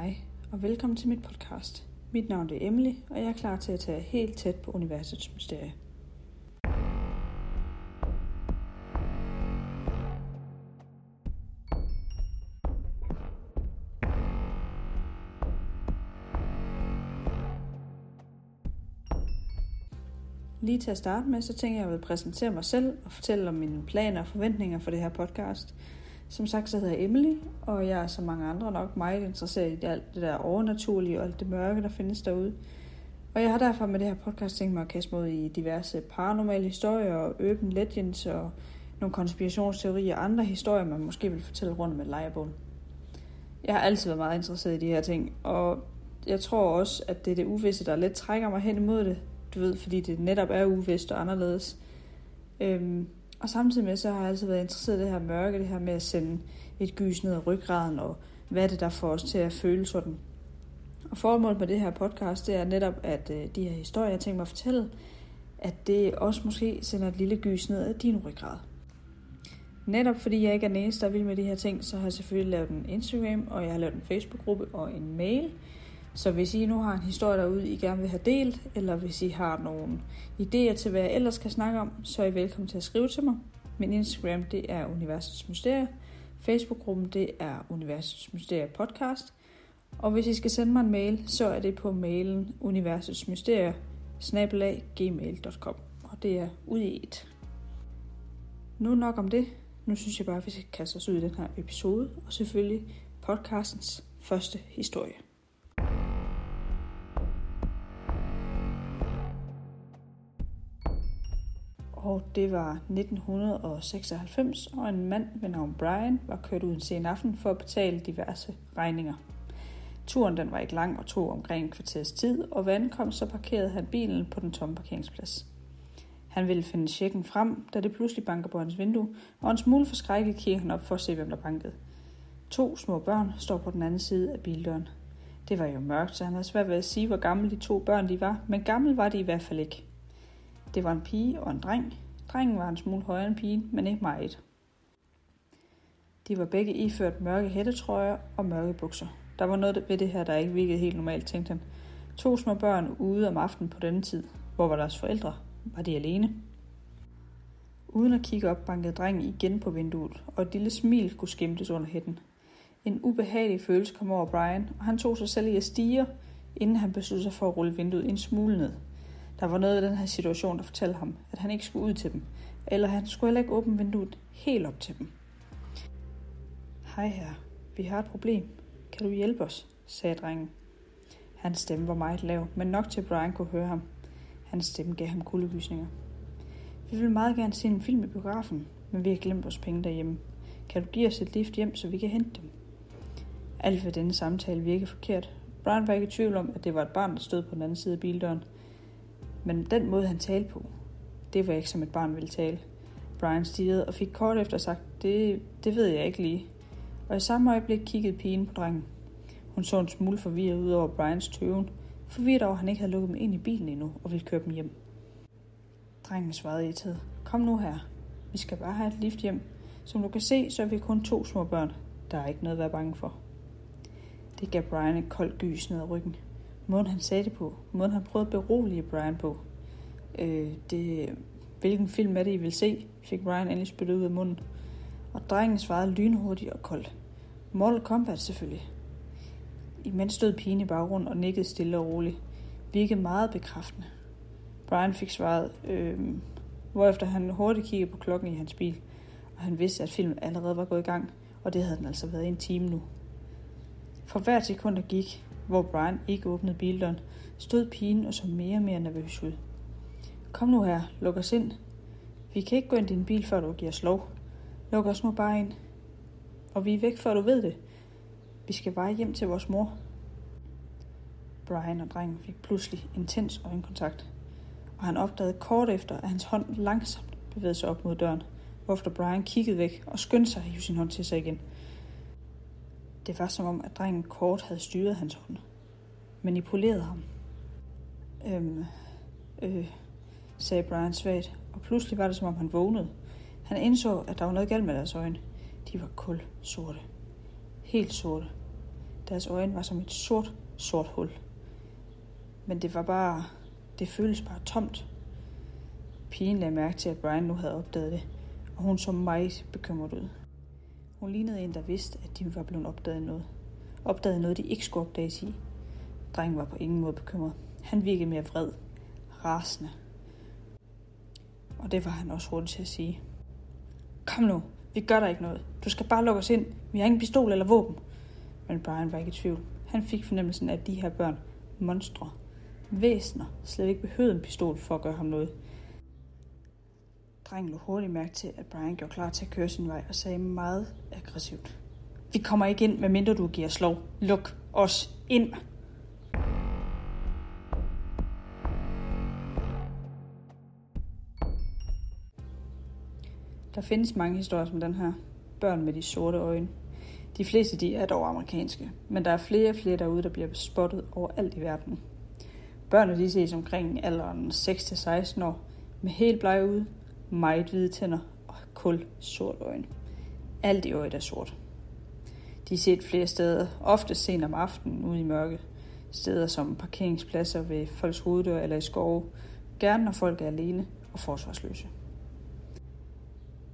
Hej og velkommen til mit podcast. Mit navn er Emily, og jeg er klar til at tage helt tæt på universets mysterie. Lige til at starte med, så tænker jeg, at jeg vil præsentere mig selv og fortælle om mine planer og forventninger for det her podcast. Som sagt, så hedder jeg Emily, og jeg er som mange andre nok meget interesseret i alt det der overnaturlige og alt det mørke, der findes derude. Og jeg har derfor med det her podcast tænkt mig at kaste mod i diverse paranormale historier og urban legends og nogle konspirationsteorier og andre historier, man måske vil fortælle rundt med lejebogen. Jeg har altid været meget interesseret i de her ting, og jeg tror også, at det er det uvisse, der lidt trækker mig hen imod det. Du ved, fordi det netop er uvist og anderledes. Øhm, og samtidig med, så har jeg altid været interesseret i det her mørke, det her med at sende et gys ned ad ryggraden, og hvad er det, der får os til at føle sådan. Og formålet med det her podcast, det er netop, at øh, de her historier, jeg tænker mig at fortælle, at det også måske sender et lille gys ned ad din ryggrad. Netop fordi jeg ikke er den eneste, der vil med de her ting, så har jeg selvfølgelig lavet en Instagram, og jeg har lavet en Facebook-gruppe og en mail, så hvis I nu har en historie derude, I gerne vil have delt, eller hvis I har nogle idéer til, hvad jeg ellers skal snakke om, så er I velkommen til at skrive til mig. Min Instagram, det er Universets Mysterie. Facebook-gruppen, det er Universets Mysterie Podcast. Og hvis I skal sende mig en mail, så er det på mailen universetsmysterie gmail.com. Og det er ude i et. Nu nok om det. Nu synes jeg bare, at vi skal kaste os ud i den her episode, og selvfølgelig podcastens første historie. Og det var 1996, og en mand ved navn Brian var kørt ud en sen aften for at betale diverse regninger. Turen den var ikke lang og tog omkring en kvarters tid, og ved ankomst så parkerede han bilen på den tomme parkeringsplads. Han ville finde checken frem, da det pludselig banker på hans vindue, og en smule forskrækket kigger han op for at se, hvem der bankede. To små børn står på den anden side af bildøren. Det var jo mørkt, så han havde svært ved at sige, hvor gamle de to børn de var, men gammel var de i hvert fald ikke. Det var en pige og en dreng. Drengen var en smule højere end pigen, men ikke meget. De var begge iført mørke hættetrøjer og mørke bukser. Der var noget ved det her, der ikke virkede helt normalt, tænkte han. To små børn ude om aftenen på denne tid. Hvor var deres forældre? Var de alene? Uden at kigge op, bankede drengen igen på vinduet, og et lille smil kunne skimtes under hætten. En ubehagelig følelse kom over Brian, og han tog sig selv i at stige, inden han besluttede sig for at rulle vinduet en smule ned. Der var noget i den her situation, der fortalte ham, at han ikke skulle ud til dem, eller han skulle heller ikke åbne vinduet helt op til dem. Hej her, vi har et problem. Kan du hjælpe os? sagde drengen. Hans stemme var meget lav, men nok til Brian kunne høre ham. Hans stemme gav ham kuldegysninger. Vi vil meget gerne se en film i biografen, men vi har glemt vores penge derhjemme. Kan du give os et lift hjem, så vi kan hente dem? Alt ved denne samtale virkede forkert. Brian var ikke i tvivl om, at det var et barn, der stod på den anden side af bildøren, men den måde, han talte på, det var ikke som et barn ville tale. Brian stirrede og fik kort efter sagt, det, det ved jeg ikke lige. Og i samme øjeblik kiggede pigen på drengen. Hun så en smule forvirret ud over Brians tøven, forvirret over, at han ikke havde lukket dem ind i bilen endnu og ville køre dem hjem. Drengen svarede i tid. Kom nu her. Vi skal bare have et lift hjem. Som du kan se, så er vi kun to små børn. Der er ikke noget at være bange for. Det gav Brian et koldt gys ned ad ryggen. Måden han sagde det på. Måden han prøvede at berolige Brian på. Øh, det, hvilken film er det, I vil se? fik Brian endelig spyttet ud af munden. Og drengen svarede lynhurtigt og koldt. Mortal Kombat selvfølgelig. Imens stod pigen i baggrunden og nikkede stille og roligt. Virkede meget bekræftende. Brian fik svaret, øh, hvorefter han hurtigt kiggede på klokken i hans bil, og han vidste, at filmen allerede var gået i gang, og det havde den altså været i en time nu. For hver sekund, der gik, hvor Brian ikke åbnede bildøren, stod pigen og så mere og mere nervøs ud. Kom nu her, luk os ind. Vi kan ikke gå ind i din bil, før du giver os lov. Luk os nu bare ind. Og vi er væk, før du ved det. Vi skal bare hjem til vores mor. Brian og drengen fik pludselig intens øjenkontakt, og han opdagede kort efter, at hans hånd langsomt bevægede sig op mod døren, hvorefter Brian kiggede væk og skyndte sig at hive sin hånd til sig igen. Det var som om, at drengen kort havde styret hans hånd. Manipuleret ham. Øhm, øh, sagde Brian svagt, og pludselig var det som om han vågnede. Han indså, at der var noget galt med deres øjne. De var kul sorte. Helt sorte. Deres øjne var som et sort, sort hul. Men det var bare... Det føltes bare tomt. Pigen lagde mærke til, at Brian nu havde opdaget det, og hun så meget bekymret ud. Hun lignede en, der vidste, at de var blevet opdaget noget. Opdaget noget, de ikke skulle opdages i. Drengen var på ingen måde bekymret. Han virkede mere vred, rasende. Og det var han også hurtigt til at sige. Kom nu, vi gør der ikke noget. Du skal bare lukke os ind. Vi har ingen pistol eller våben. Men Brian var ikke i tvivl. Han fik fornemmelsen af, at de her børn, monstre, væsner, slet ikke behøvede en pistol for at gøre ham noget. Drengen lå hurtigt mærke til, at Brian gjorde klar til at køre sin vej og sagde meget aggressivt. Vi kommer ikke ind, medmindre du giver os lov. Luk os ind. Der findes mange historier som den her. Børn med de sorte øjne. De fleste de er dog amerikanske, men der er flere og flere derude, der bliver spottet overalt i verden. Børnene de ses omkring alderen 6-16 år, med helt blege ude, meget hvide tænder og kul sort øjne. Alt i øjet er sort. De er set flere steder, ofte sent om aftenen ude i mørke. Steder som parkeringspladser ved folks hoveddør eller i skove. Gerne når folk er alene og forsvarsløse.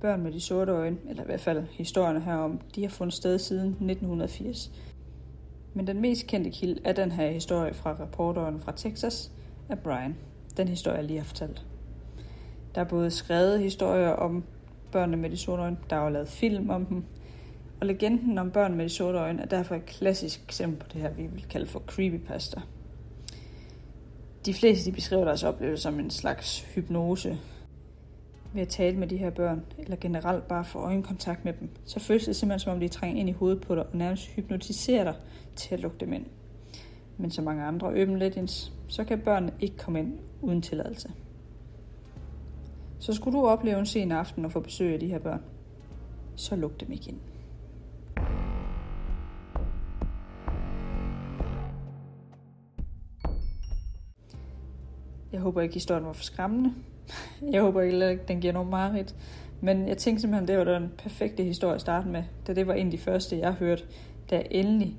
Børn med de sorte øjne, eller i hvert fald historierne herom, de har fundet sted siden 1980. Men den mest kendte kilde er den her historie fra reporteren fra Texas af Brian. Den historie, jeg lige har fortalt. Der er både skrevet historier om børnene med de sorte øjne, der er lavet film om dem, og legenden om børn med de sorte øjne er derfor et klassisk eksempel på det her, vi vil kalde for creepypasta. De fleste de beskriver deres oplevelse som en slags hypnose. Ved at tale med de her børn, eller generelt bare få øjenkontakt med dem, så føles det simpelthen som om de trænger ind i hovedet på dig og nærmest hypnotiserer dig til at lukke dem ind. Men som mange andre Urban Legends, så kan børnene ikke komme ind uden tilladelse. Så skulle du opleve en sen aften og få besøg af de her børn, så luk dem ikke ind. Jeg håber ikke, historien var for skræmmende. Jeg håber ikke, at den giver nogen mareridt. Men jeg tænkte simpelthen, det var den perfekte historie at starte med, da det var en af de første, jeg hørte, da jeg endelig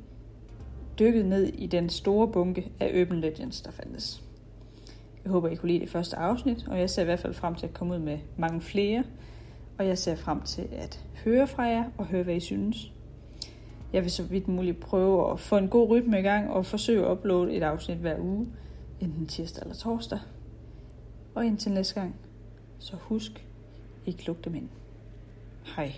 dykkede ned i den store bunke af Open Legends, der fandtes. Jeg håber, I kunne lide det første afsnit, og jeg ser i hvert fald frem til at komme ud med mange flere. Og jeg ser frem til at høre fra jer og høre, hvad I synes. Jeg vil så vidt muligt prøve at få en god rytme i gang og forsøge at uploade et afsnit hver uge, enten tirsdag eller torsdag. Og indtil næste gang, så husk, ikke lugte dem ind. Hej.